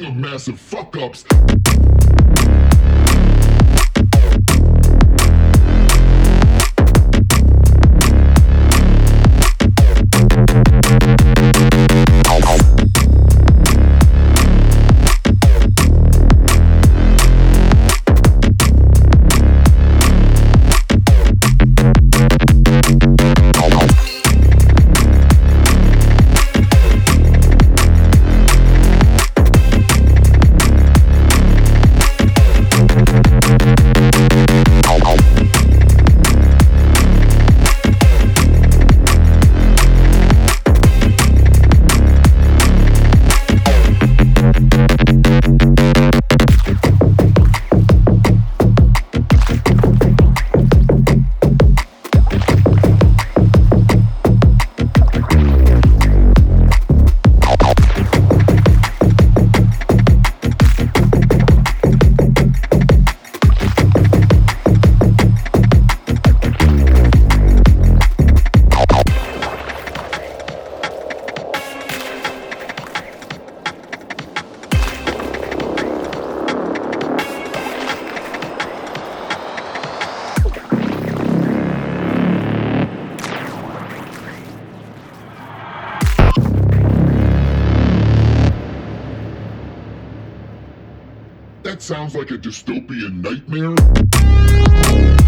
Speaking of massive fuck ups, sounds like a dystopian nightmare.